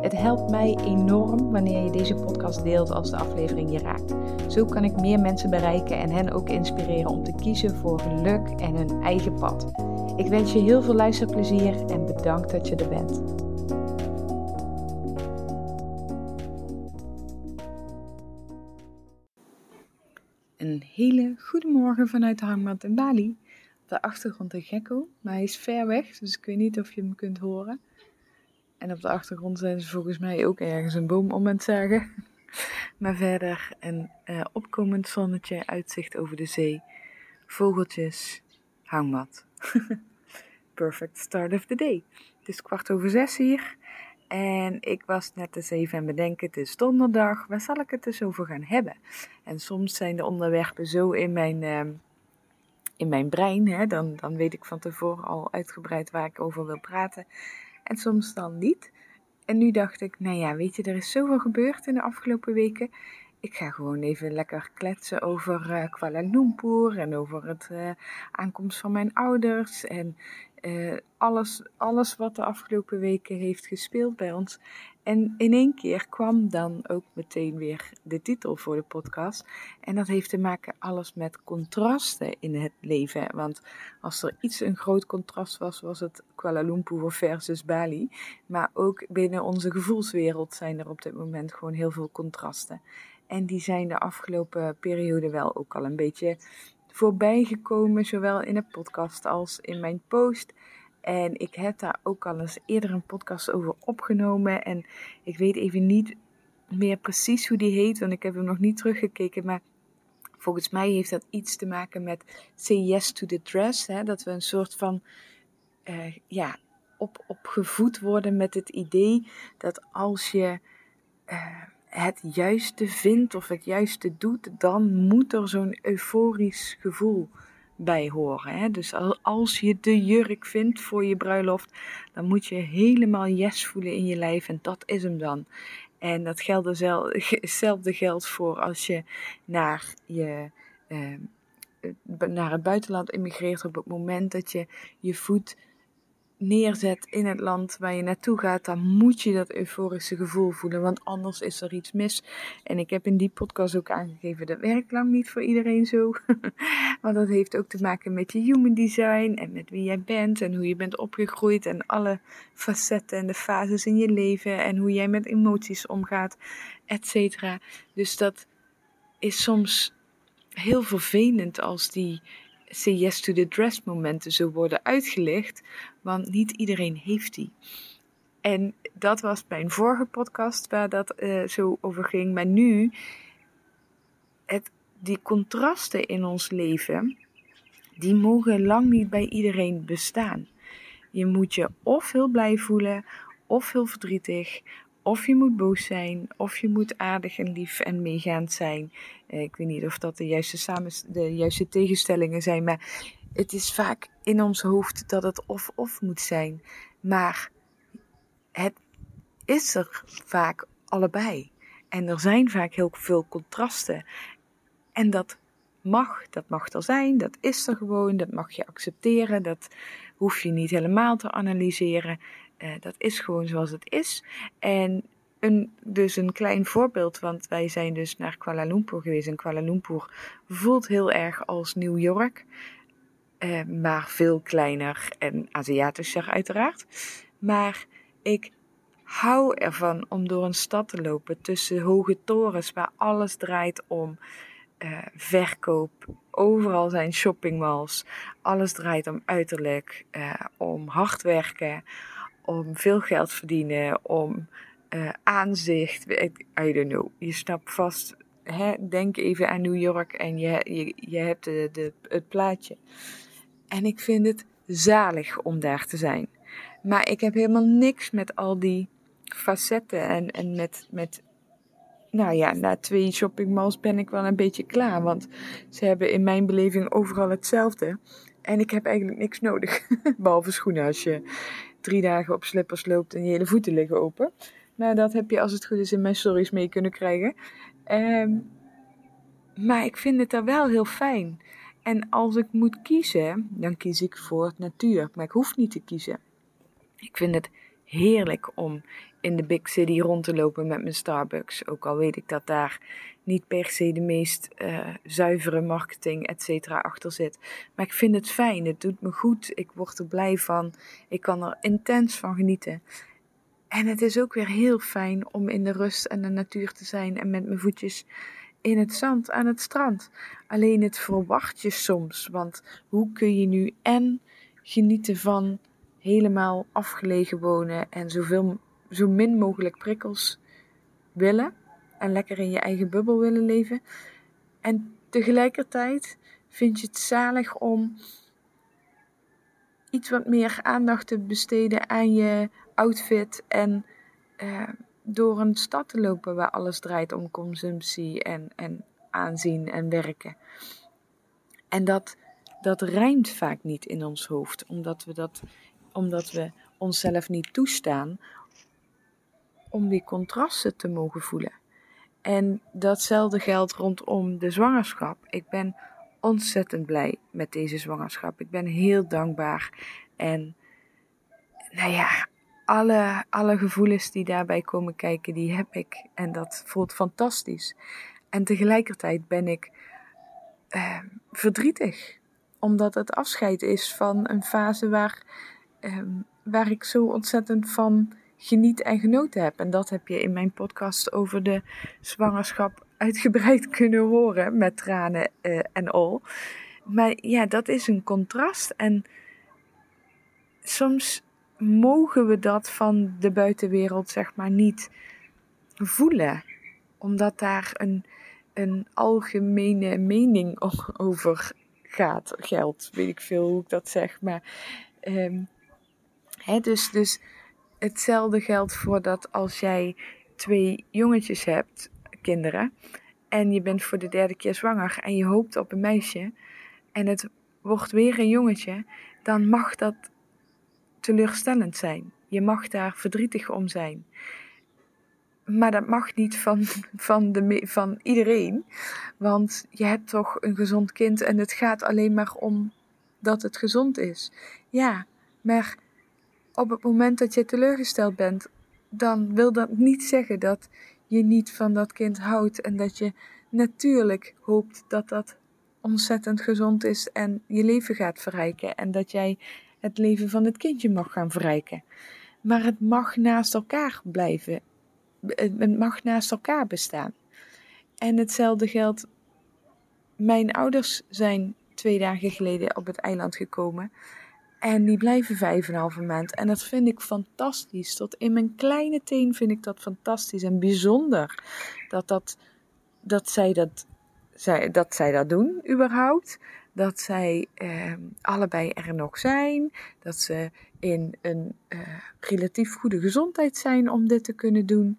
Het helpt mij enorm wanneer je deze podcast deelt als de aflevering je raakt. Zo kan ik meer mensen bereiken en hen ook inspireren om te kiezen voor geluk en hun eigen pad. Ik wens je heel veel luisterplezier en bedankt dat je er bent. Een hele goede morgen vanuit de hangmat in Bali. Op de achtergrond een gekko, maar hij is ver weg, dus ik weet niet of je hem kunt horen. En op de achtergrond zijn ze volgens mij ook ergens een boom om het zagen. Maar verder een uh, opkomend zonnetje, uitzicht over de zee, vogeltjes, hangmat. Perfect start of the day. Het is kwart over zes hier. En ik was net eens even aan bedenken, het is donderdag, waar zal ik het dus over gaan hebben? En soms zijn de onderwerpen zo in mijn, uh, in mijn brein, hè, dan, dan weet ik van tevoren al uitgebreid waar ik over wil praten en soms dan niet. En nu dacht ik, nou ja, weet je, er is zoveel gebeurd in de afgelopen weken. Ik ga gewoon even lekker kletsen over uh, Kuala Lumpur en over het uh, aankomst van mijn ouders en uh, alles, alles wat de afgelopen weken heeft gespeeld bij ons. En in één keer kwam dan ook meteen weer de titel voor de podcast. En dat heeft te maken alles met contrasten in het leven. Want als er iets een groot contrast was, was het Kuala Lumpur versus Bali. Maar ook binnen onze gevoelswereld zijn er op dit moment gewoon heel veel contrasten. En die zijn de afgelopen periode wel ook al een beetje voorbij gekomen, zowel in de podcast als in mijn post. En ik heb daar ook al eens eerder een podcast over opgenomen. En ik weet even niet meer precies hoe die heet, want ik heb hem nog niet teruggekeken. Maar volgens mij heeft dat iets te maken met say yes to the dress. Hè? Dat we een soort van uh, ja, op, opgevoed worden met het idee dat als je. Uh, het juiste vindt of het juiste doet, dan moet er zo'n euforisch gevoel bij horen. Hè? Dus als je de jurk vindt voor je bruiloft, dan moet je helemaal yes voelen in je lijf en dat is hem dan. En dat geldt hetzelfde geldt voor als je naar, je, eh, naar het buitenland immigreert op het moment dat je je voet neerzet in het land waar je naartoe gaat, dan moet je dat euforische gevoel voelen, want anders is er iets mis. En ik heb in die podcast ook aangegeven, dat werkt lang niet voor iedereen zo. want dat heeft ook te maken met je human design en met wie jij bent en hoe je bent opgegroeid en alle facetten en de fases in je leven en hoe jij met emoties omgaat, et. Dus dat is soms heel vervelend als die say yes to the dress momenten zo worden uitgelicht, want niet iedereen heeft die. En dat was mijn vorige podcast waar dat uh, zo over ging. Maar nu, het, die contrasten in ons leven, die mogen lang niet bij iedereen bestaan. Je moet je of heel blij voelen, of heel verdrietig, of je moet boos zijn, of je moet aardig en lief en meegaand zijn. Eh, ik weet niet of dat de juiste, samen, de juiste tegenstellingen zijn, maar het is vaak in ons hoofd dat het of-of moet zijn. Maar het is er vaak allebei. En er zijn vaak heel veel contrasten. En dat mag, dat mag er zijn, dat is er gewoon, dat mag je accepteren, dat hoef je niet helemaal te analyseren. Uh, dat is gewoon zoals het is. En een, dus een klein voorbeeld, want wij zijn dus naar Kuala Lumpur geweest. En Kuala Lumpur voelt heel erg als New York, uh, maar veel kleiner en Aziatischer uiteraard. Maar ik hou ervan om door een stad te lopen tussen hoge torens waar alles draait om uh, verkoop. Overal zijn shoppingmalls. Alles draait om uiterlijk, om hard werken, om veel geld verdienen, om uh, aanzicht. I don't know. Je snapt vast. Hè? Denk even aan New York en je, je, je hebt de, de, het plaatje. En ik vind het zalig om daar te zijn. Maar ik heb helemaal niks met al die facetten en, en met, met nou ja, na twee shoppingmalls ben ik wel een beetje klaar. Want ze hebben in mijn beleving overal hetzelfde. En ik heb eigenlijk niks nodig. Behalve schoenen als je drie dagen op slippers loopt en je hele voeten liggen open. Nou, dat heb je als het goed is in mijn stories mee kunnen krijgen. Ehm, maar ik vind het daar wel heel fijn. En als ik moet kiezen, dan kies ik voor natuur. Maar ik hoef niet te kiezen. Ik vind het heerlijk om in de big city rond te lopen met mijn Starbucks. Ook al weet ik dat daar niet per se de meest uh, zuivere marketing, et cetera, achter zit. Maar ik vind het fijn, het doet me goed, ik word er blij van, ik kan er intens van genieten. En het is ook weer heel fijn om in de rust en de natuur te zijn en met mijn voetjes in het zand aan het strand. Alleen het verwacht je soms, want hoe kun je nu en genieten van helemaal afgelegen wonen en zoveel, zo min mogelijk prikkels willen en lekker in je eigen bubbel willen leven. En tegelijkertijd vind je het zalig om iets wat meer aandacht te besteden aan je outfit en eh, door een stad te lopen waar alles draait om consumptie en, en aanzien en werken. En dat, dat rijmt vaak niet in ons hoofd, omdat we, dat, omdat we onszelf niet toestaan om die contrasten te mogen voelen. En datzelfde geldt rondom de zwangerschap. Ik ben ontzettend blij met deze zwangerschap. Ik ben heel dankbaar. En nou ja, alle, alle gevoelens die daarbij komen kijken, die heb ik. En dat voelt fantastisch. En tegelijkertijd ben ik eh, verdrietig. Omdat het afscheid is van een fase waar, eh, waar ik zo ontzettend van geniet en genoten heb. En dat heb je in mijn podcast over de zwangerschap uitgebreid kunnen horen met tranen uh, en al. Maar ja, dat is een contrast. En soms mogen we dat van de buitenwereld, zeg maar, niet voelen. Omdat daar een, een algemene mening over gaat, geldt. Weet ik veel hoe ik dat zeg. Maar um, hè, dus, dus hetzelfde geldt voor dat als jij twee jongetjes hebt, kinderen, en je bent voor de derde keer zwanger en je hoopt op een meisje en het wordt weer een jongetje, dan mag dat teleurstellend zijn. Je mag daar verdrietig om zijn. Maar dat mag niet van, van, de, van iedereen. Want je hebt toch een gezond kind en het gaat alleen maar om dat het gezond is. Ja, maar op het moment dat je teleurgesteld bent, dan wil dat niet zeggen dat je niet van dat kind houdt en dat je natuurlijk hoopt dat dat ontzettend gezond is en je leven gaat verrijken en dat jij het leven van het kindje mag gaan verrijken. Maar het mag naast elkaar blijven. Het mag naast elkaar bestaan. En hetzelfde geldt. Mijn ouders zijn twee dagen geleden op het eiland gekomen. En die blijven vijf en een halve maand. En dat vind ik fantastisch. Tot in mijn kleine teen vind ik dat fantastisch en bijzonder. Dat, dat, dat, zij, dat, zij, dat zij dat doen, überhaupt. Dat zij eh, allebei er nog zijn. Dat ze in een eh, relatief goede gezondheid zijn om dit te kunnen doen.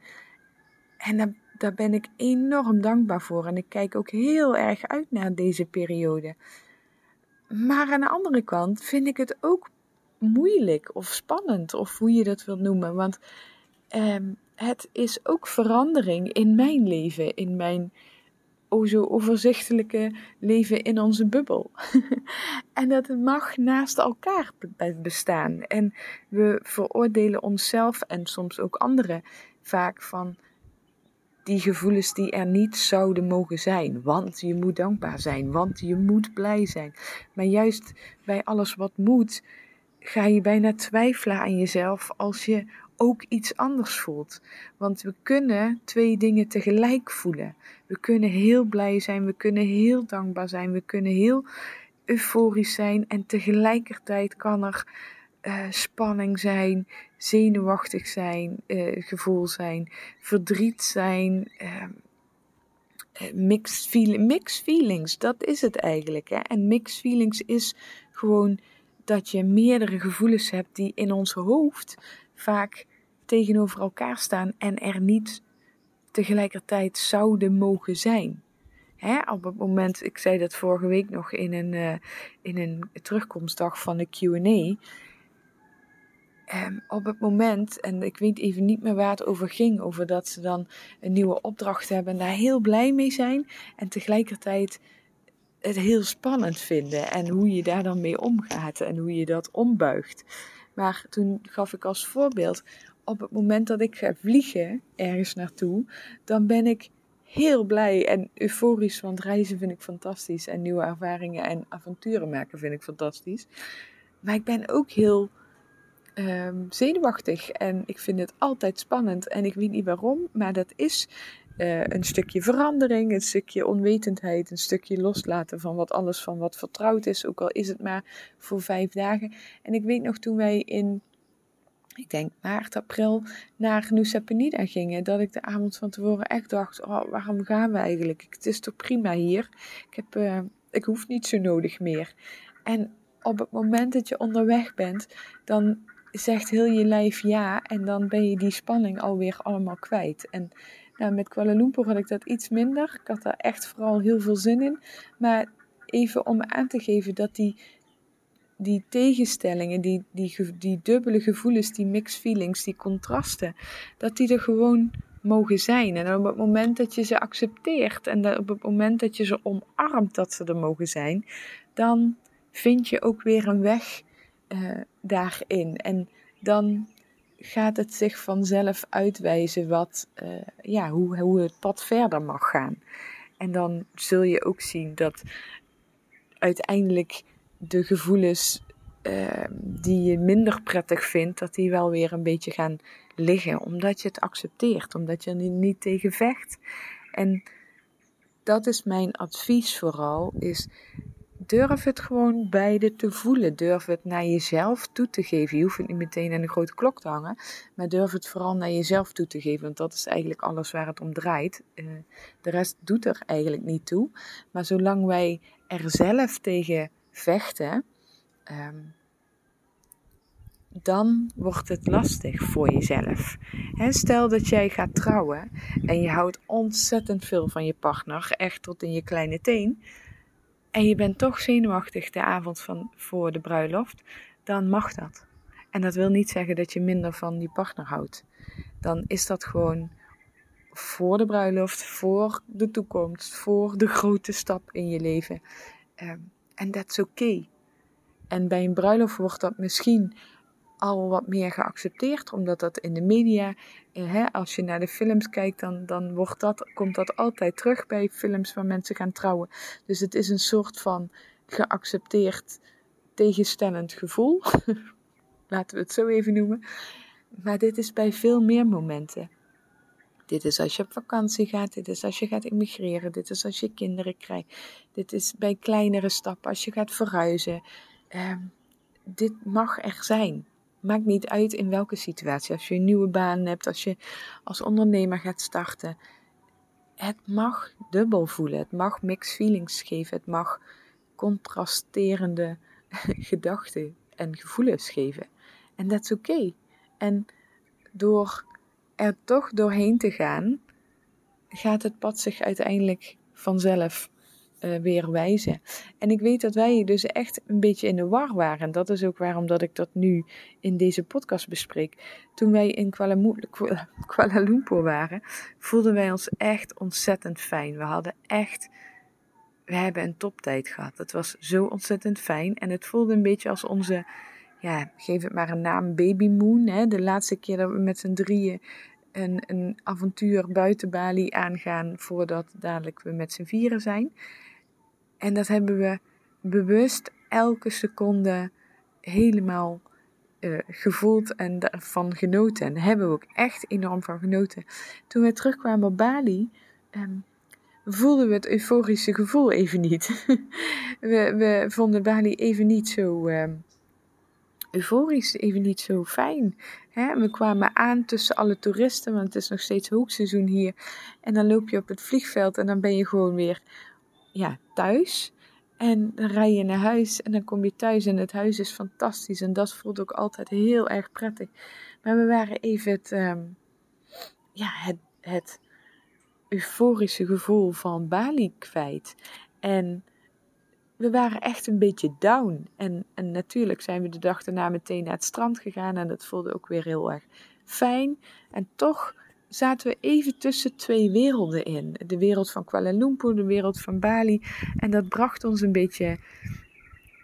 En daar ben ik enorm dankbaar voor. En ik kijk ook heel erg uit naar deze periode. Maar aan de andere kant vind ik het ook moeilijk of spannend, of hoe je dat wilt noemen. Want eh, het is ook verandering in mijn leven, in mijn o zo overzichtelijke leven in onze bubbel. en dat mag naast elkaar bestaan. En we veroordelen onszelf en soms ook anderen vaak van die gevoelens die er niet zouden mogen zijn. Want je moet dankbaar zijn, want je moet blij zijn. Maar juist bij alles wat moet, ga je bijna twijfelen aan jezelf als je ook iets anders voelt. Want we kunnen twee dingen tegelijk voelen. We kunnen heel blij zijn, we kunnen heel dankbaar zijn, we kunnen heel euforisch zijn en tegelijkertijd kan er uh, spanning zijn, zenuwachtig zijn, uh, gevoel zijn, verdriet zijn, uh, mixed, feel mixed feelings. Dat is het eigenlijk. Hè? En mixed feelings is gewoon dat je meerdere gevoelens hebt die in ons hoofd vaak tegenover elkaar staan en er niet tegelijkertijd zouden mogen zijn. Hè, op het moment, ik zei dat vorige week nog in een, in een terugkomstdag van de QA. Um, op het moment, en ik weet even niet meer waar het over ging, over dat ze dan een nieuwe opdracht hebben en daar heel blij mee zijn. En tegelijkertijd het heel spannend vinden en hoe je daar dan mee omgaat en hoe je dat ombuigt. Maar toen gaf ik als voorbeeld, op het moment dat ik ga vliegen ergens naartoe, dan ben ik heel blij en euforisch, want reizen vind ik fantastisch en nieuwe ervaringen en avonturen maken vind ik fantastisch. Maar ik ben ook heel um, zenuwachtig en ik vind het altijd spannend en ik weet niet waarom, maar dat is uh, een stukje verandering, een stukje onwetendheid, een stukje loslaten van wat alles van wat vertrouwd is, ook al is het maar voor vijf dagen. En ik weet nog toen wij in ik denk maart, april, naar Nusa Penida gingen, dat ik de avond van tevoren echt dacht, oh, waarom gaan we eigenlijk? Het is toch prima hier? Ik, heb, uh, ik hoef niet zo nodig meer. En op het moment dat je onderweg bent, dan zegt heel je lijf ja en dan ben je die spanning alweer allemaal kwijt. En nou, met Kuala Lumpur had ik dat iets minder. Ik had daar echt vooral heel veel zin in. Maar even om aan te geven dat die die tegenstellingen, die, die, die dubbele gevoelens, die mixed feelings, die contrasten, dat die er gewoon mogen zijn. En op het moment dat je ze accepteert en op het moment dat je ze omarmt dat ze er mogen zijn, dan vind je ook weer een weg uh, daarin. En dan gaat het zich vanzelf uitwijzen wat, uh, ja, hoe, hoe het pad verder mag gaan. En dan zul je ook zien dat uiteindelijk de gevoelens uh, die je minder prettig vindt, dat die wel weer een beetje gaan liggen. Omdat je het accepteert, omdat je er niet tegen vecht. En dat is mijn advies vooral, is durf het gewoon beide te voelen. Durf het naar jezelf toe te geven. Je hoeft het niet meteen aan een grote klok te hangen, maar durf het vooral naar jezelf toe te geven. Want dat is eigenlijk alles waar het om draait. Uh, de rest doet er eigenlijk niet toe. Maar zolang wij er zelf tegen vechten, um, dan wordt het lastig voor jezelf. stel dat jij gaat trouwen en je houdt ontzettend veel van je partner, echt tot in je kleine teen, en je bent toch zenuwachtig de avond van, voor de bruiloft, dan mag dat. En dat wil niet zeggen dat je minder van die partner houdt. Dan is dat gewoon voor de bruiloft, voor de toekomst, voor de grote stap in je leven. Um, en dat is oké. En bij een bruiloft wordt dat misschien al wat meer geaccepteerd, omdat dat in de media, eh, als je naar de films kijkt, dan, dan wordt dat, komt dat altijd terug bij films waar mensen gaan trouwen. Dus het is een soort van geaccepteerd tegenstellend gevoel. Laten we het zo even noemen. Maar dit is bij veel meer momenten. Dit is als je op vakantie gaat, dit is als je gaat immigreren, dit is als je kinderen krijgt. Dit is bij kleinere stappen, als je gaat verhuizen. Uh, dit mag er zijn. Maakt niet uit in welke situatie. Als je een nieuwe baan hebt, als je als ondernemer gaat starten. Het mag dubbel voelen. Het mag mixed feelings geven. Het mag contrasterende gedachten en gevoelens geven. En dat is oké. En door er toch doorheen te gaan, gaat het pad zich uiteindelijk vanzelf uh, weer wijzen. En ik weet dat wij dus echt een beetje in de war waren. Dat is ook waarom dat ik dat nu in deze podcast bespreek. Toen wij in Kuala, Kuala Lumpur waren, voelden wij ons echt ontzettend fijn. We hadden echt we hebben een toptijd gehad. Het was zo ontzettend fijn. En het voelde een beetje als onze, ja, geef het maar een naam, Baby Moon. Hè? De laatste keer dat we met z'n drieën een, een avontuur buiten Bali aangaan voordat dadelijk we met z'n vieren zijn. En dat hebben we bewust elke seconde helemaal uh, gevoeld en daarvan genoten. En daar hebben we ook echt enorm van genoten. Toen we terugkwamen op Bali, um, voelden we het euforische gevoel even niet. we, we vonden Bali even niet zo um, euforisch, even niet zo fijn. Hè? We kwamen aan tussen alle toeristen, want het is nog steeds hoogseizoen hier. En dan loop je op het vliegveld en dan ben je gewoon weer ja, thuis. En dan rij je naar huis en dan kom je thuis en het huis is fantastisch. En dat voelt ook altijd heel erg prettig. Maar we waren even het, um, ja, het, het euforische gevoel van Bali kwijt. En we waren echt een beetje down. En, en natuurlijk zijn we de dag daarna meteen naar het strand gegaan. En dat voelde ook weer heel erg fijn. En toch zaten we even tussen twee werelden in. De wereld van Kuala Lumpur, de wereld van Bali. En dat bracht ons een beetje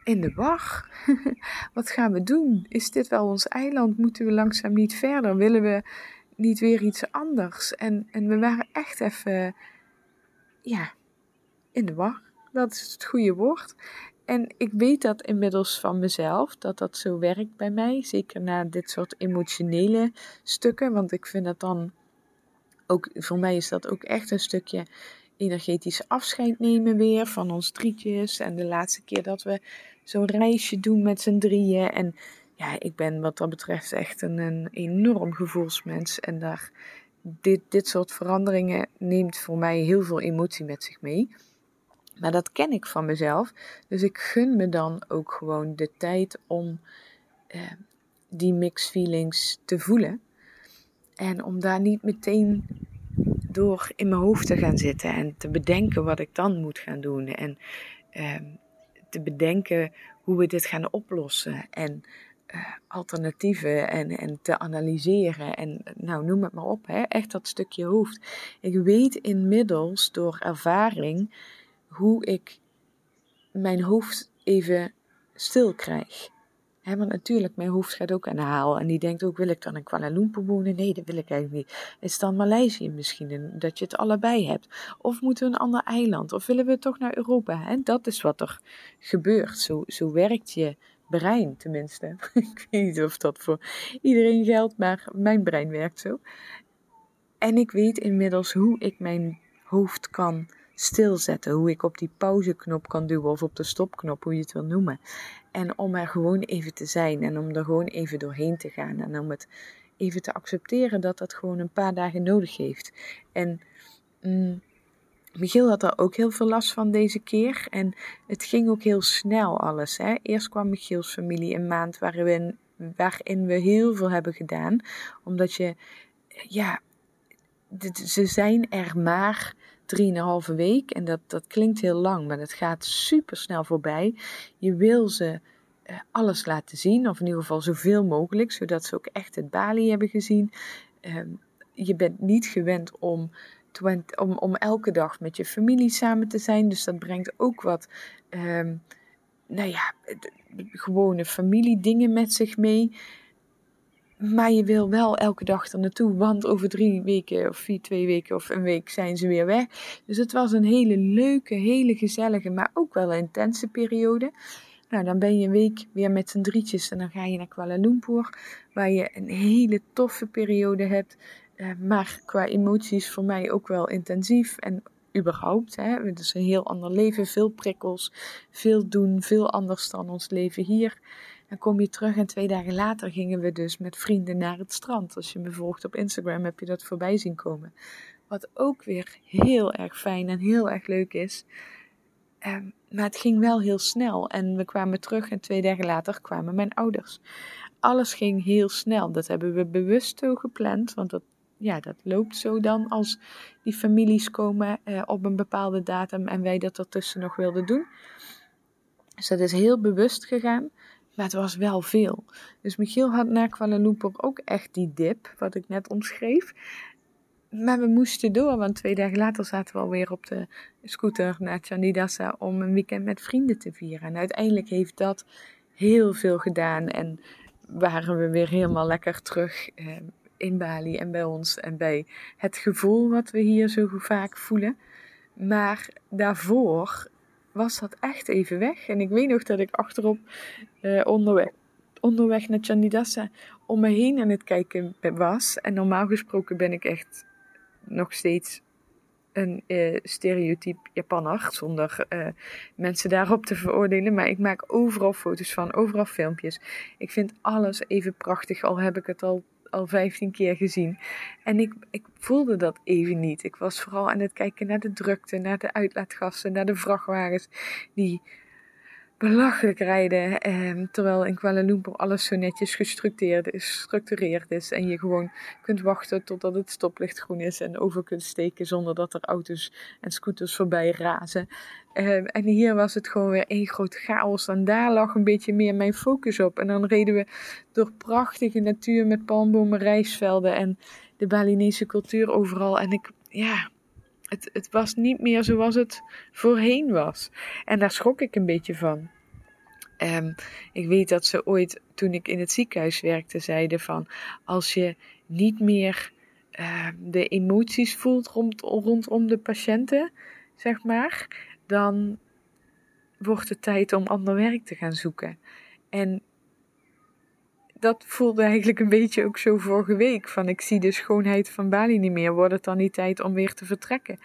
in de war. Wat gaan we doen? Is dit wel ons eiland? Moeten we langzaam niet verder? Willen we niet weer iets anders? En, en we waren echt even, ja, in de war. Dat is het goede woord. En ik weet dat inmiddels van mezelf, dat dat zo werkt bij mij. Zeker na dit soort emotionele stukken. Want ik vind dat dan ook, voor mij is dat ook echt een stukje energetisch afscheid nemen weer van ons drietjes. En de laatste keer dat we zo'n reisje doen met z'n drieën. En ja, ik ben wat dat betreft echt een, een enorm gevoelsmens. En daar, dit, dit soort veranderingen neemt voor mij heel veel emotie met zich mee. Maar dat ken ik van mezelf. Dus ik gun me dan ook gewoon de tijd om eh, die mixed feelings te voelen. En om daar niet meteen door in mijn hoofd te gaan zitten en te bedenken wat ik dan moet gaan doen. En eh, te bedenken hoe we dit gaan oplossen. En uh, alternatieven en, en te analyseren. En nou, noem het maar op. Hè? Echt dat stukje hoofd. Ik weet inmiddels door ervaring hoe ik mijn hoofd even stil krijg. He, want natuurlijk, mijn hoofd gaat ook aan de haal. En die denkt ook, wil ik dan in Kuala Lumpur wonen? Nee, dat wil ik eigenlijk niet. Is dan Maleisië misschien, dat je het allebei hebt? Of moeten we een ander eiland? Of willen we toch naar Europa? Dat is wat er gebeurt. Zo, zo werkt je brein tenminste. ik weet niet of dat voor iedereen geldt, maar mijn brein werkt zo. En ik weet inmiddels hoe ik mijn hoofd kan stilzetten. Hoe ik op die pauzeknop kan duwen of op de stopknop, hoe je het wil noemen. En om er gewoon even te zijn en om er gewoon even doorheen te gaan. En om het even te accepteren dat dat gewoon een paar dagen nodig heeft. En mm, Michiel had er ook heel veel last van deze keer. En het ging ook heel snel alles. Hè. Eerst kwam Michiels familie een maand waarin, waarin we heel veel hebben gedaan. Omdat je, ja, ze zijn er maar drieënhalve week. En dat, dat klinkt heel lang, maar het gaat super snel voorbij. Je wil ze eh, alles laten zien, of in ieder geval zoveel mogelijk, zodat ze ook echt het Bali hebben gezien. Ehm, je bent niet gewend om, om, om elke dag met je familie samen te zijn, dus dat brengt ook wat. Um, nou ja, gewone familiedingen met zich mee. Maar je wil wel elke dag er naartoe, want over drie weken of vier, twee weken of een week zijn ze weer weg. Dus het was een hele leuke, hele gezellige, maar ook wel intense periode. Nou, dan ben je een week weer met z'n drietjes en dan ga je naar Kuala Lumpur, waar je een hele toffe periode hebt. Eh, maar qua emoties voor mij ook wel intensief en überhaupt. Hè. Het is een heel ander leven, veel prikkels, veel doen, veel anders dan ons leven hier. Dan kom je terug en twee dagen later gingen we dus met vrienden naar het strand. Als je me volgt op Instagram heb je dat voorbij zien komen. Wat ook weer heel erg fijn en heel erg leuk is. Um, maar het ging wel heel snel. En we kwamen terug en twee dagen later kwamen mijn ouders. Alles ging heel snel. Dat hebben we bewust zo gepland. Want dat, ja, dat loopt zo dan als die families komen eh, op een bepaalde datum en wij dat ertussen nog wilden doen. Dus dat is heel bewust gegaan. Maar het was wel veel. Dus Michiel had na Kuala Lumpur ook echt die dip, wat ik net omschreef. Maar we moesten door, want twee dagen later zaten we alweer op de scooter naar Chandidasa om een weekend met vrienden te vieren. En uiteindelijk heeft dat heel veel gedaan en waren we weer helemaal lekker terug eh, in Bali en bij ons en bij het gevoel wat we hier zo vaak voelen. Maar daarvoor was dat echt even weg. En ik weet nog dat ik achterop uh, onderweg, onderweg naar Chandidasa om me heen aan het kijken was. En normaal gesproken ben ik echt nog steeds een stereotype Japanner, zonder uh, mensen daarop te veroordelen. Maar ik maak overal foto's van, overal filmpjes. Ik vind alles even prachtig, al heb ik het al al 15 keer gezien. En ik, ik voelde dat even niet. Ik was vooral aan het kijken naar de drukte, naar de uitlaatgassen, naar de vrachtwagens die belachelijk rijden. Eh, terwijl in Kuala Lumpur alles zo netjes gestructureerd is, gestructureerd is. En je gewoon kunt wachten totdat het stoplicht groen is en over kunt steken zonder dat er auto's en scooters voorbij razen. Eh, en hier was het gewoon weer één groot chaos. En daar lag een beetje meer mijn focus op. En dan reden we door prachtige natuur met palmbomen, rijstvelden en de Balinese cultuur overal. En ik, ja, het, het was niet meer zoals het voorheen was. En daar schrok ik een beetje van. Um, ik weet dat ze ooit, toen ik in het ziekenhuis werkte, zeiden van als je niet meer uh, de emoties voelt rond, rondom de patiënten, zeg maar, dan wordt het tijd om ander werk te gaan zoeken. En dat voelde eigenlijk een beetje ook zo vorige week. Van ik zie de schoonheid van Bali niet meer. Wordt het dan niet tijd om weer te vertrekken?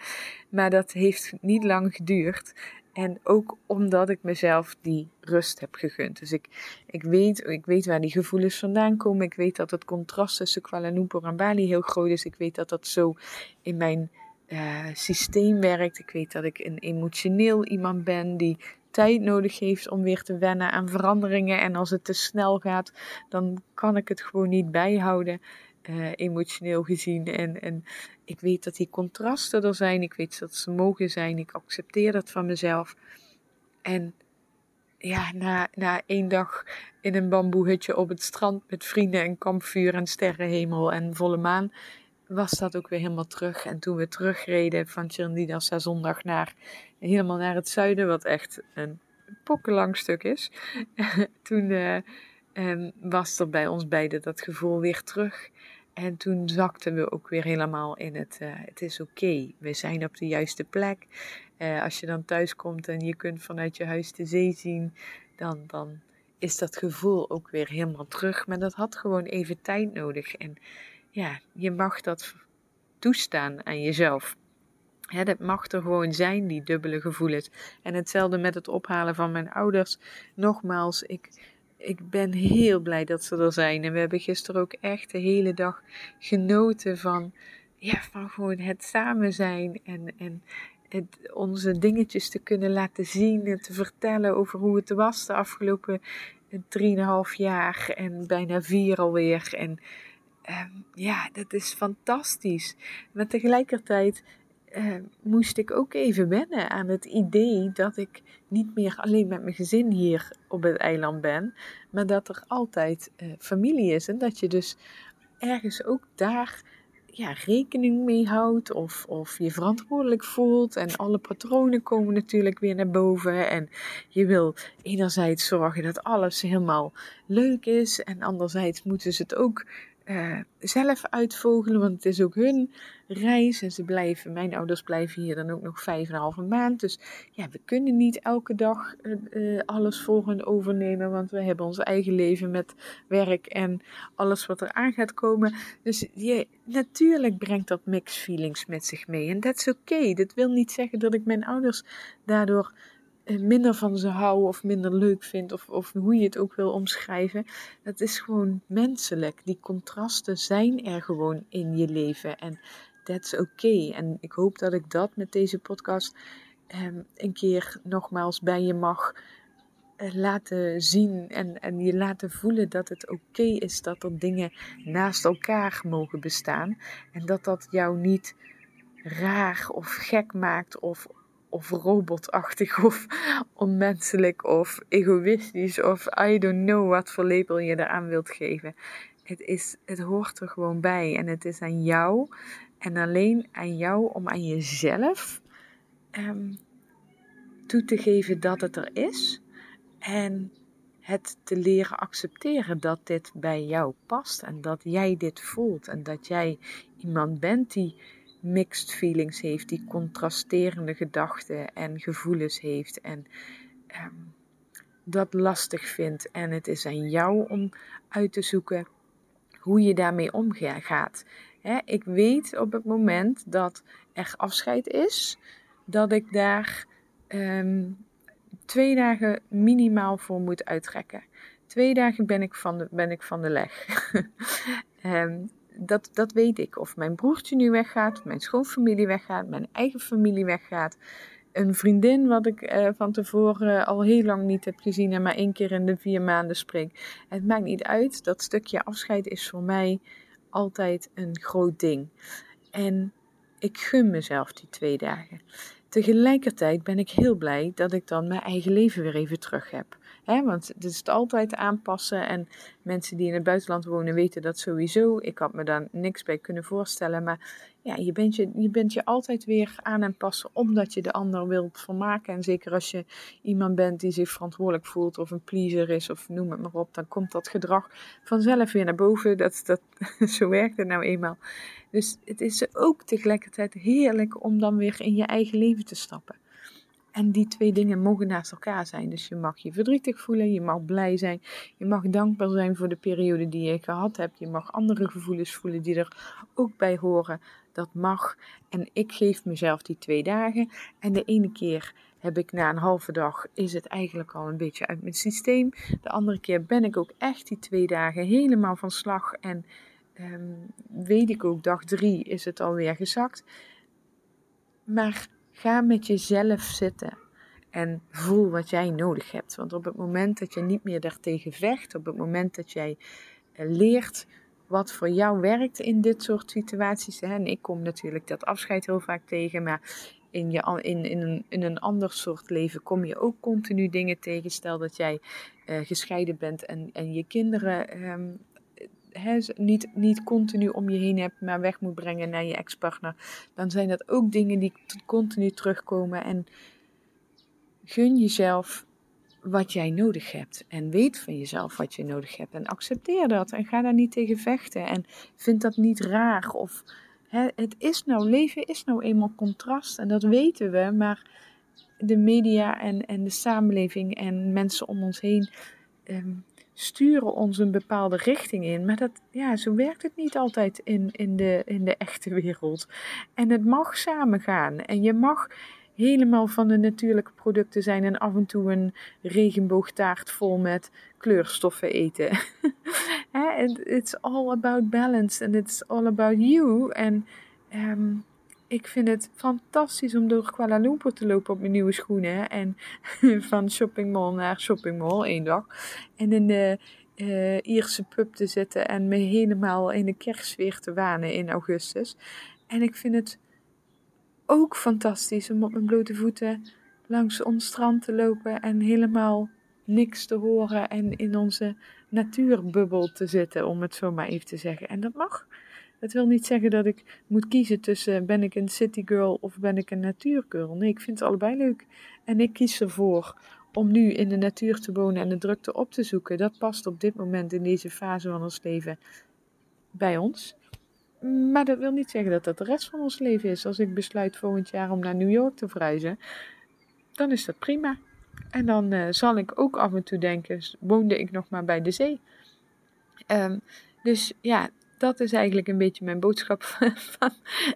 Maar dat heeft niet lang geduurd. En ook omdat ik mezelf die rust heb gegund. Dus ik, ik, weet, ik weet waar die gevoelens vandaan komen. Ik weet dat het contrast tussen Kuala Lumpur en Bali heel groot is. Ik weet dat dat zo in mijn uh, systeem werkt. Ik weet dat ik een emotioneel iemand ben die tijd nodig heeft om weer te wennen aan veranderingen. En als het te snel gaat, dan kan ik het gewoon niet bijhouden. Uh, emotioneel gezien. En, en ik weet dat die contrasten er zijn. Ik weet dat ze mogen zijn. Ik accepteer dat van mezelf. En ja, na, na één dag in een bamboehutje op het strand met vrienden en kampvuur en sterrenhemel en volle maan, was dat ook weer helemaal terug. En toen we terugreden van Tjerndidasa zondag naar, helemaal naar het zuiden, wat echt een pokkenlang stuk is, toen uh, um, was er bij ons beiden dat gevoel weer terug. En toen zakten we ook weer helemaal in het, uh, het is oké, we zijn op de juiste plek. Uh, als je dan thuis komt en je kunt vanuit je huis de zee zien, dan, dan is dat gevoel ook weer helemaal terug. Maar dat had gewoon even tijd nodig. En ja, je mag dat toestaan aan jezelf. Ja, dat mag er gewoon zijn, die dubbele gevoelens. En hetzelfde met het ophalen van mijn ouders. Nogmaals, ik, ik ben heel blij dat ze er zijn. En we hebben gisteren ook echt de hele dag genoten van, ja, van gewoon het samen zijn. En, en onze dingetjes te kunnen laten zien en te vertellen over hoe het was de afgelopen 3,5 jaar en bijna vier alweer. En um, ja, dat is fantastisch. Maar tegelijkertijd uh, moest ik ook even wennen aan het idee dat ik niet meer alleen met mijn gezin hier op het eiland ben, maar dat er altijd uh, familie is en dat je dus ergens ook daar ja, rekening mee houdt of, of je verantwoordelijk voelt. En alle patronen komen natuurlijk weer naar boven. En je wil enerzijds zorgen dat alles helemaal leuk is. En anderzijds moeten ze het ook uh, zelf uitvogelen, want het is ook hun reis. En ze blijven, mijn ouders blijven hier dan ook nog vijf en een halve maand. Dus ja, we kunnen niet elke dag uh, alles voor hen overnemen, want we hebben ons eigen leven met werk en alles wat er aan gaat komen. Dus je, natuurlijk brengt dat mixed feelings met zich mee. En dat is oké. Okay. Dat wil niet zeggen dat ik mijn ouders daardoor eh, minder van ze hou of minder leuk vind, of, of hoe je het ook wil omschrijven. Dat is gewoon menselijk. Die contrasten zijn er gewoon in je leven en that's oké. Okay. En ik hoop dat ik dat met deze podcast um, een keer nogmaals bij je mag uh, laten zien en, en je laten voelen dat het oké is dat er dingen naast elkaar mogen bestaan en dat dat jou niet raar of gek maakt of of robotachtig of onmenselijk of egoïstisch of I don't know wat voor label je eraan wilt geven. Het, is, het hoort er gewoon bij en het is aan jou en alleen aan jou om aan jezelf um, toe te geven dat het er is en het te leren accepteren dat dit bij jou past en dat jij dit voelt en dat jij iemand bent die mixed feelings heeft, die contrasterende gedachten en gevoelens heeft en um, dat lastig vindt. En het is aan jou om uit te zoeken hoe je daarmee omgaat. Ik weet op het moment dat er afscheid is, dat ik daar um, twee dagen minimaal voor moet uittrekken. Twee dagen ben ik van de, ben ik van de leg. um, dat, dat weet ik. Of mijn broertje nu weggaat, mijn schoonfamilie weggaat, mijn eigen familie weggaat. een vriendin wat ik uh, van tevoren al heel lang niet heb gezien en maar één keer in de vier maanden spreek. Het maakt niet uit, dat stukje afscheid is voor mij altijd een groot ding. En ik gun mezelf die twee dagen. Tegelijkertijd ben ik heel blij dat ik dan mijn eigen leven weer even terug heb. Want het is het altijd aanpassen. En mensen die in het buitenland wonen weten dat sowieso. Ik had me daar niks bij kunnen voorstellen. Maar ja, je bent je, je bent je altijd weer aan en passen omdat je de ander wilt vermaken. En zeker als je iemand bent die zich verantwoordelijk voelt of een pleaser is of noem het maar op. Dan komt dat gedrag vanzelf weer naar boven. Dat, dat, zo werkt het nou eenmaal. Dus het is ook tegelijkertijd heerlijk om dan weer in je eigen leven te stappen. En die twee dingen mogen naast elkaar zijn. Dus je mag je verdrietig voelen, je mag blij zijn, je mag dankbaar zijn voor de periode die je gehad hebt. Je mag andere gevoelens voelen die er ook bij horen. Dat mag. En ik geef mezelf die twee dagen. En de ene keer heb ik na een halve dag, is het eigenlijk al een beetje uit mijn systeem. De andere keer ben ik ook echt die twee dagen helemaal van slag. En ehm, weet ik ook, dag drie is het alweer gezakt. Maar Ga met jezelf zitten en voel wat jij nodig hebt. Want op het moment dat je niet meer daartegen vecht, op het moment dat jij eh, leert wat voor jou werkt in dit soort situaties. Hè, en ik kom natuurlijk dat afscheid heel vaak tegen, maar in, je, in, in, een, in een ander soort leven kom je ook continu dingen tegen. Stel dat jij uh, gescheiden bent en, en je kinderen um, niet, niet continu om je heen hebt, maar weg moet brengen naar je ex-partner, dan zijn dat ook dingen die continu terugkomen. En gun jezelf wat jij nodig hebt. En weet van jezelf wat je nodig hebt. En accepteer dat. En ga daar niet tegen vechten. En vind dat niet raar. Of het is nou, leven is nou eenmaal contrast. En dat weten we. Maar de media en, en de samenleving en mensen om ons heen. Ehm, sturen ons een bepaalde richting in. Maar dat, ja, zo werkt het niet altijd in, in, de, in de echte wereld. En het mag samengaan. En je mag helemaal van de natuurlijke producten zijn en af en toe een regenboogtaart vol met kleurstoffen eten. it's all about balance and it's all about you. En um, ik vind het fantastisch om door Kuala Lumpur te lopen op mijn nieuwe schoenen. En van shoppingmall naar shoppingmall één dag. En in de uh, Ierse pub te zitten en me helemaal in de kerstsfeer te wanen in augustus. En ik vind het ook fantastisch om op mijn blote voeten langs ons strand te lopen en helemaal niks te horen en in onze natuurbubbel te zitten, om het zo maar even te zeggen. En dat mag. Het wil niet zeggen dat ik moet kiezen tussen ben ik een citygirl of ben ik een natuurgirl. Nee, ik vind het allebei leuk. En ik kies ervoor om nu in de natuur te wonen en de drukte op te zoeken. Dat past op dit moment in deze fase van ons leven bij ons. Maar dat wil niet zeggen dat dat de rest van ons leven is. Als ik besluit volgend jaar om naar New York te verhuizen, dan is dat prima. En dan uh, zal ik ook af en toe denken, woonde ik nog maar bij de zee. Um, dus ja, dat is eigenlijk een beetje mijn boodschap van,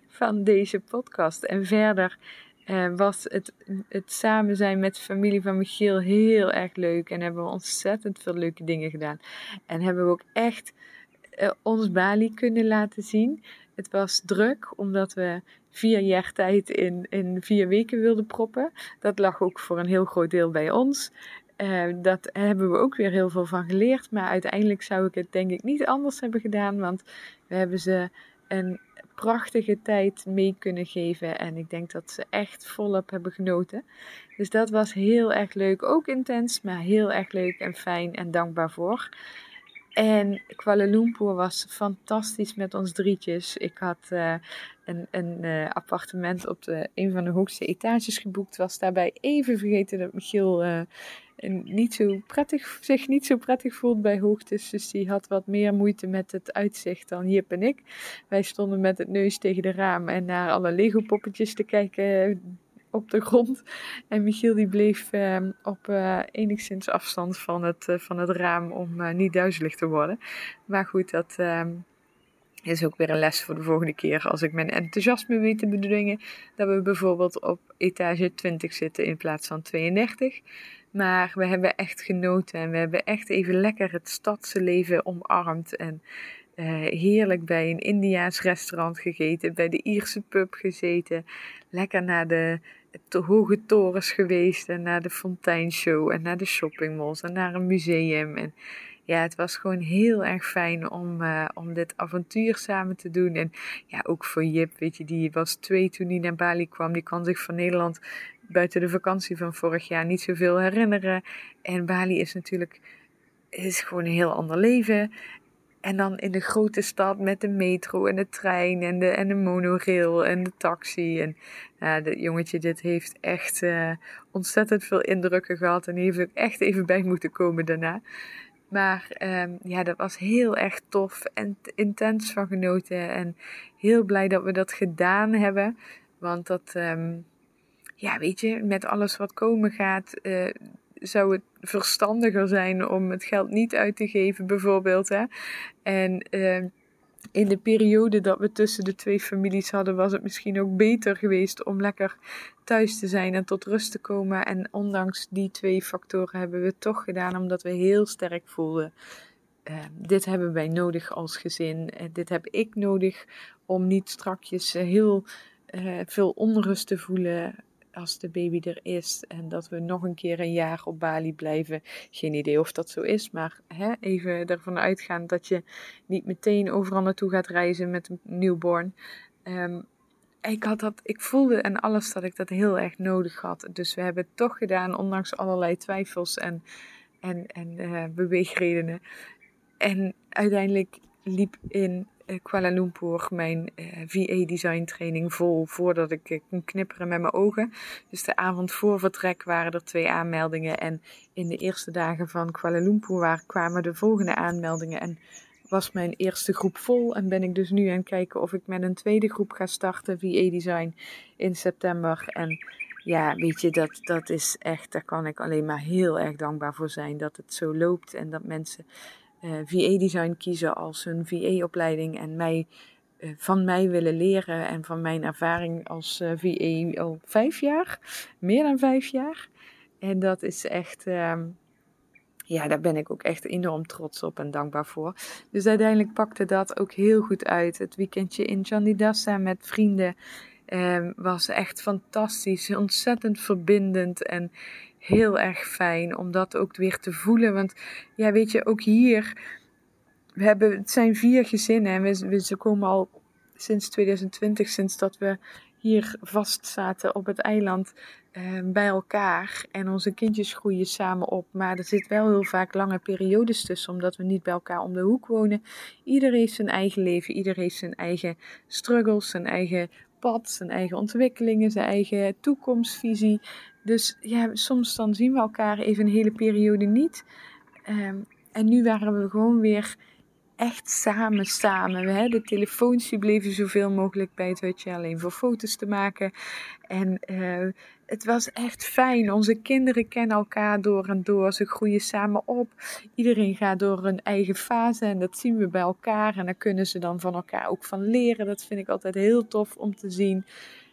van deze podcast. En verder uh, was het, het samen zijn met de familie van Michiel heel erg leuk. En hebben we ontzettend veel leuke dingen gedaan. En hebben we ook echt uh, ons Bali kunnen laten zien. Het was druk, omdat we vier jaar tijd in, in vier weken wilden proppen. Dat lag ook voor een heel groot deel bij ons. Uh, dat hebben we ook weer heel veel van geleerd. Maar uiteindelijk zou ik het denk ik niet anders hebben gedaan. Want we hebben ze een prachtige tijd mee kunnen geven. En ik denk dat ze echt volop hebben genoten. Dus dat was heel erg leuk. Ook intens, maar heel erg leuk en fijn en dankbaar voor. En Kuala Lumpur was fantastisch met ons drietjes. Ik had uh, een, een uh, appartement op de, een van de hoogste etages geboekt. Was daarbij even vergeten dat Michiel uh, niet zo prettig, zich niet zo prettig voelt bij hoogtes. Dus die had wat meer moeite met het uitzicht dan Jip en ik. Wij stonden met het neus tegen de raam en naar alle Lego poppetjes te kijken op de grond. En Michiel die bleef uh, op uh, enigszins afstand van het, uh, van het raam om eh, niet duizelig te worden. Maar goed, dat ehm, is ook weer een les voor de volgende keer als ik mijn enthousiasme weet te bedwingen. Dat we bijvoorbeeld op etage 20 zitten in plaats van 32. Maar we hebben echt genoten en we hebben echt even lekker het stadse leven omarmd. En heerlijk bij een Indiaas restaurant gegeten, bij de Ierse pub gezeten, lekker naar de, de hoge torens geweest en naar de fonteinshow en naar de shoppingmalls en naar een museum. En ja, het was gewoon heel erg fijn om, uh, om dit avontuur samen te doen. En ja, ook voor Jip, weet je, die was twee toen hij naar Bali kwam. Die kan zich van Nederland buiten de vakantie van vorig jaar niet zoveel herinneren. En Bali is natuurlijk is gewoon een heel ander leven. En dan in de grote stad met de metro en de trein en de, en de monorail en de taxi. En dat jongetje, dit heeft echt uh, ontzettend veel indrukken gehad. En heeft ook echt even bij moeten komen daarna. Maar um, ja, dat was heel erg tof en intens van genoten. En heel blij dat we dat gedaan hebben. Want dat, um, ja, weet je, met alles wat komen gaat, uh, zou het verstandiger zijn om het geld niet uit te geven, bijvoorbeeld. Hè? En uh, in de periode dat we tussen de twee families hadden, was het misschien ook beter geweest om lekker thuis te zijn en tot rust te komen. En ondanks die twee factoren hebben we het toch gedaan, omdat we heel sterk voelden. Uh, dit hebben wij nodig als gezin. Uh, dit heb ik nodig om niet strakjes uh, heel veel onrust te voelen als de baby er is en dat we nog een keer een jaar op Bali blijven. Geen idee of dat zo is, maar hè, even ervan uitgaan dat je niet meteen overal naartoe gaat reizen met een newborn. Um, ik, had dat, ik voelde en alles dat ik dat heel erg nodig had. Dus we hebben het toch gedaan, ondanks allerlei twijfels en, en, en uh, beweegredenen. En uiteindelijk liep in eh, Kuala Lumpur mijn eh, VA-design training vol voordat ik uh, kon knipperen met mijn ogen. Dus de avond voor vertrek waren er twee aanmeldingen. En in de eerste dagen van Kuala Lumpur kwamen de volgende aanmeldingen. En was mijn eerste groep vol. En ben ik dus nu aan het kijken of ik met een tweede groep ga starten, VA-design, in september. En ja, weet je, dat, dat is echt, daar kan ik alleen maar heel erg dankbaar voor zijn. Dat het zo loopt en dat mensen eh, VA-design kiezen als hun VA-opleiding en mij, uh, van mij willen leren en van mijn ervaring als eh, VA al vijf jaar, meer dan vijf jaar. En dat is echt, ehm, ja, daar ben ik ook echt enorm trots op en dankbaar voor. Dus uiteindelijk pakte dat ook heel goed uit. Het weekendje in Chandidasa met vrienden um, was echt fantastisch, ontzettend verbindend en heel erg fijn om dat ook weer te voelen. Want ja, weet je, ook hier, we hebben, het zijn vier gezinnen en we, we, ze komen al sinds 2020, sinds dat we hier vast zaten op het eiland eh, bij elkaar. En onze kindjes groeien samen op. Maar er zit wel heel vaak lange periodes tussen, omdat we niet bij elkaar om de hoek wonen. Ieder heeft zijn eigen leven, ieder heeft zijn eigen struggles, zijn eigen pad, zijn eigen ontwikkelingen, zijn eigen toekomstvisie. Dus ja, soms dan zien we elkaar even een hele periode niet. Um, en nu waren we gewoon weer echt samen, samen. Hè? De telefoons die bleven zoveel mogelijk bij het hutje, alleen voor foto's te maken. En uh, het was echt fijn. Onze kinderen kennen elkaar door en door. Ze groeien samen op. Iedereen gaat door een eigen fase en dat zien we bij elkaar. En daar kunnen ze dan van elkaar ook van leren. Dat vind ik altijd heel tof om te zien.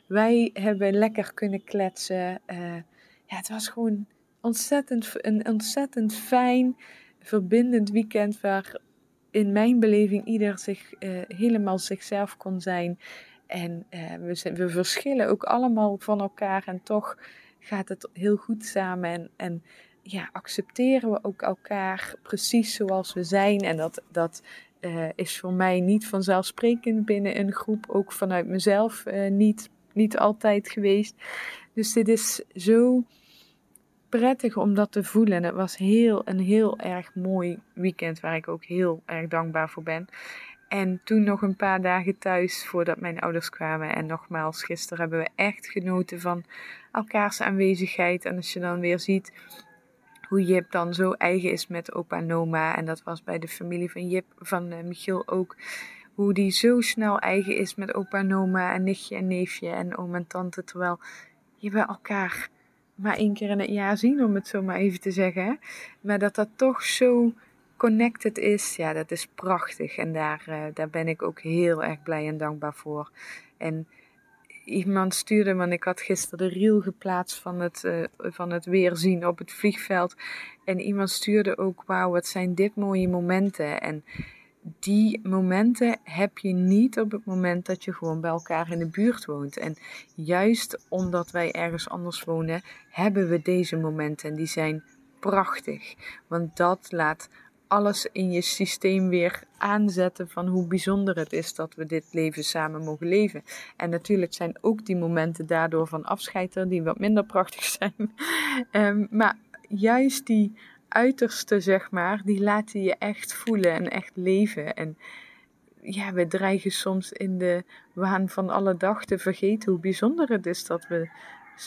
Wij hebben lekker kunnen kletsen. Uh, ja, het was gewoon ontzettend, een ontzettend fijn, verbindend weekend waar in mijn beleving ieder zich uh, helemaal zichzelf kon zijn. En uh, we, we verschillen ook allemaal van elkaar en toch gaat het heel goed samen. En, en ja, accepteren we ook elkaar precies zoals we zijn. En dat, dat is voor mij niet vanzelfsprekend binnen een groep, ook vanuit mezelf niet, niet altijd geweest. Dus dit is zo prettig om dat te voelen. En het was heel, een heel erg mooi weekend waar ik ook heel erg dankbaar voor ben. En toen nog een paar dagen thuis voordat mijn ouders kwamen. En nogmaals, gisteren hebben we echt genoten van elkaars aanwezigheid. En als je dan weer ziet hoe Jip dan zo eigen is met opa en oma. En dat was bij de familie van Jip, van uh, Michiel ook. Hoe die zo snel eigen is met opa en oma en nichtje en neefje en oom en tante. Terwijl je bij elkaar maar één keer in het jaar zien, om het zo maar even te zeggen. Maar dat dat toch zo connected is, ja, dat is prachtig. En daar, uh, daar ben ik ook heel erg blij en dankbaar voor. En iemand stuurde, want ik had gisteren de reel geplaatst van het, uh, van het weerzien op het vliegveld. En iemand stuurde ook, wauw, wat zijn dit mooie momenten. En die momenten heb je niet op het moment dat je gewoon bij elkaar in de buurt woont. En juist omdat wij ergens anders wonen, hebben we deze momenten. En die zijn prachtig. Want dat laat alles in je systeem weer aanzetten van hoe bijzonder het is dat we dit leven samen mogen leven. En natuurlijk zijn ook die momenten daardoor van afscheid er die wat minder prachtig zijn. um, maar juist die uiterste, zeg maar, die laten je echt voelen en echt leven. En ja, we dreigen soms in de waan van alle dag te vergeten hoe bijzonder het is dat we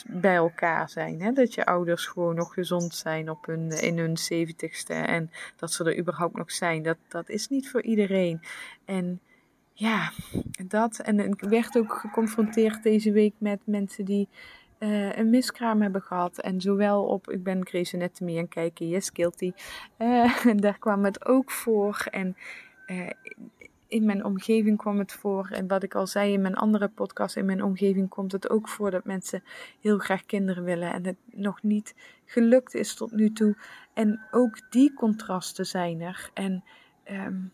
bij elkaar zijn. Hè? Dat je ouders gewoon nog gezond zijn op hun, in hun zeventigste en dat ze er überhaupt nog zijn. Dat, dat is niet voor iedereen. En ja, dat. En ik werd ook geconfronteerd deze week met mensen die uh, een miskraam hebben gehad. En zowel op, ik ben Grey's Anatomy aan kijken, yes, guilty. Uh, daar kwam het ook voor. En uh, in mijn omgeving kwam het voor. En wat ik al zei in mijn andere podcast, in mijn omgeving komt het ook voor dat mensen heel graag kinderen willen. En het nog niet gelukt is tot nu toe. En ook die contrasten zijn er. En um,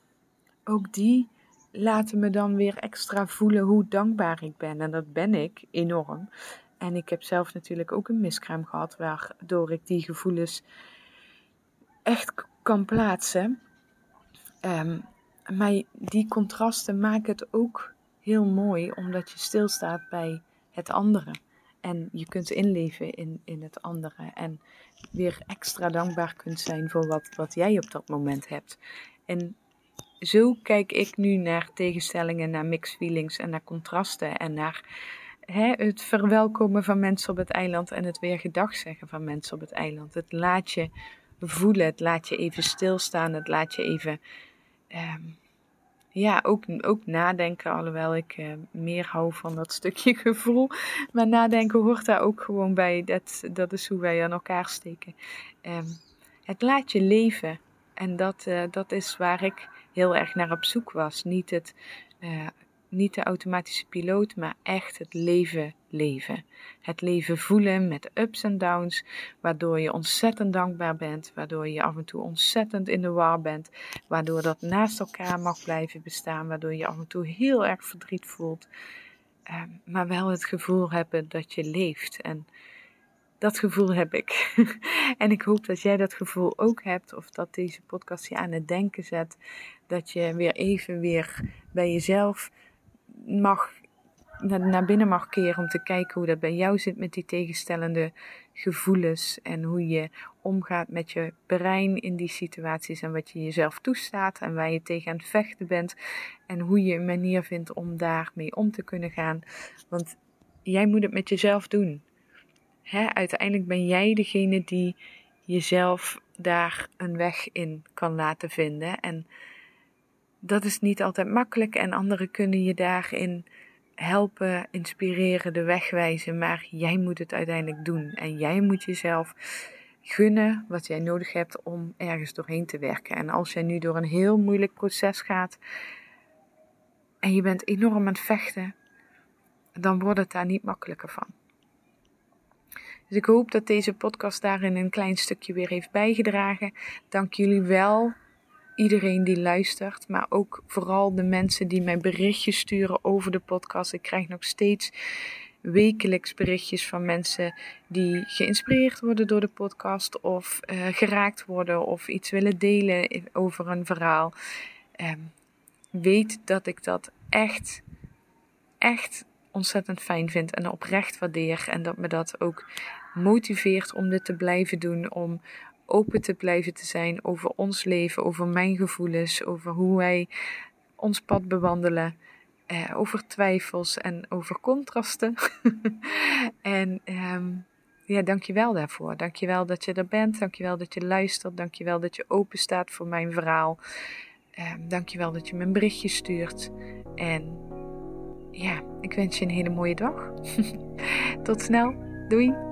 ook die laten me dan weer extra voelen hoe dankbaar ik ben. En dat ben ik enorm. En ik heb zelf natuurlijk ook een miskraam gehad, waardoor ik die gevoelens echt kan plaatsen. Um, maar die contrasten maken het ook heel mooi, omdat je stilstaat bij het andere. En je kunt inleven in, in het andere. En weer extra dankbaar kunt zijn voor wat, wat jij op dat moment hebt. En zo kijk ik nu naar tegenstellingen, naar mixed feelings en naar contrasten en naar hè, het verwelkomen van mensen op het eiland en het weer gedag zeggen van mensen op het eiland. Het laat je voelen, het laat je even stilstaan, het laat je even um, ja, ook, ook nadenken, alhoewel ik uh, meer hou van dat stukje gevoel. Maar nadenken hoort daar ook gewoon bij. Dat, dat is hoe wij aan elkaar steken. Um, het laat je leven. En dat, uh, dat is waar ik heel erg naar op zoek was. Niet het uh, niet de automatische piloot, maar echt het leven leven. Het leven voelen met ups en downs, waardoor je ontzettend dankbaar bent, waardoor je af en toe ontzettend in de war bent, waardoor dat naast elkaar mag blijven bestaan, waardoor je af en toe heel erg verdriet voelt, uh, maar wel het gevoel hebben dat je leeft. En dat gevoel heb ik. en ik hoop dat jij dat gevoel ook hebt, of dat deze podcast je aan het denken zet, dat je weer even weer bij jezelf mag, naar binnen mag keren om te kijken hoe dat bij jou zit met die tegenstellende gevoelens en hoe je omgaat met je brein in die situaties en wat je jezelf toestaat en waar je tegen aan het vechten bent en hoe je een manier vindt om daarmee om te kunnen gaan. Want jij moet het met jezelf doen. Hè? Uiteindelijk ben jij degene die jezelf daar een weg in kan laten vinden en dat is niet altijd makkelijk en anderen kunnen je daarin helpen, inspireren, de weg wijzen, maar jij moet het uiteindelijk doen en jij moet jezelf gunnen wat jij nodig hebt om ergens doorheen te werken. En als jij nu door een heel moeilijk proces gaat en je bent enorm aan het vechten, dan wordt het daar niet makkelijker van. Dus ik hoop dat deze podcast daarin een klein stukje weer heeft bijgedragen. Dank jullie wel iedereen die luistert, maar ook vooral de mensen die mij berichtjes sturen over de podcast. Ik krijg nog steeds wekelijks berichtjes van mensen die geïnspireerd worden door de podcast of uh, geraakt worden of iets willen delen over een verhaal. Um, weet dat ik dat echt, echt ontzettend fijn vind en oprecht waardeer en dat me dat ook motiveert om dit te blijven doen, om open te blijven te zijn over ons leven, over mijn gevoelens, over hoe wij ons pad bewandelen, eh, over twijfels en over contrasten. en um, ja, dankjewel daarvoor. Dankjewel dat je er bent. Dankjewel dat je luistert. Dankjewel dat je open staat voor mijn verhaal. Um, dankjewel dat je me een berichtje stuurt. En ja, ik wens je een hele mooie dag. Tot snel. Doei.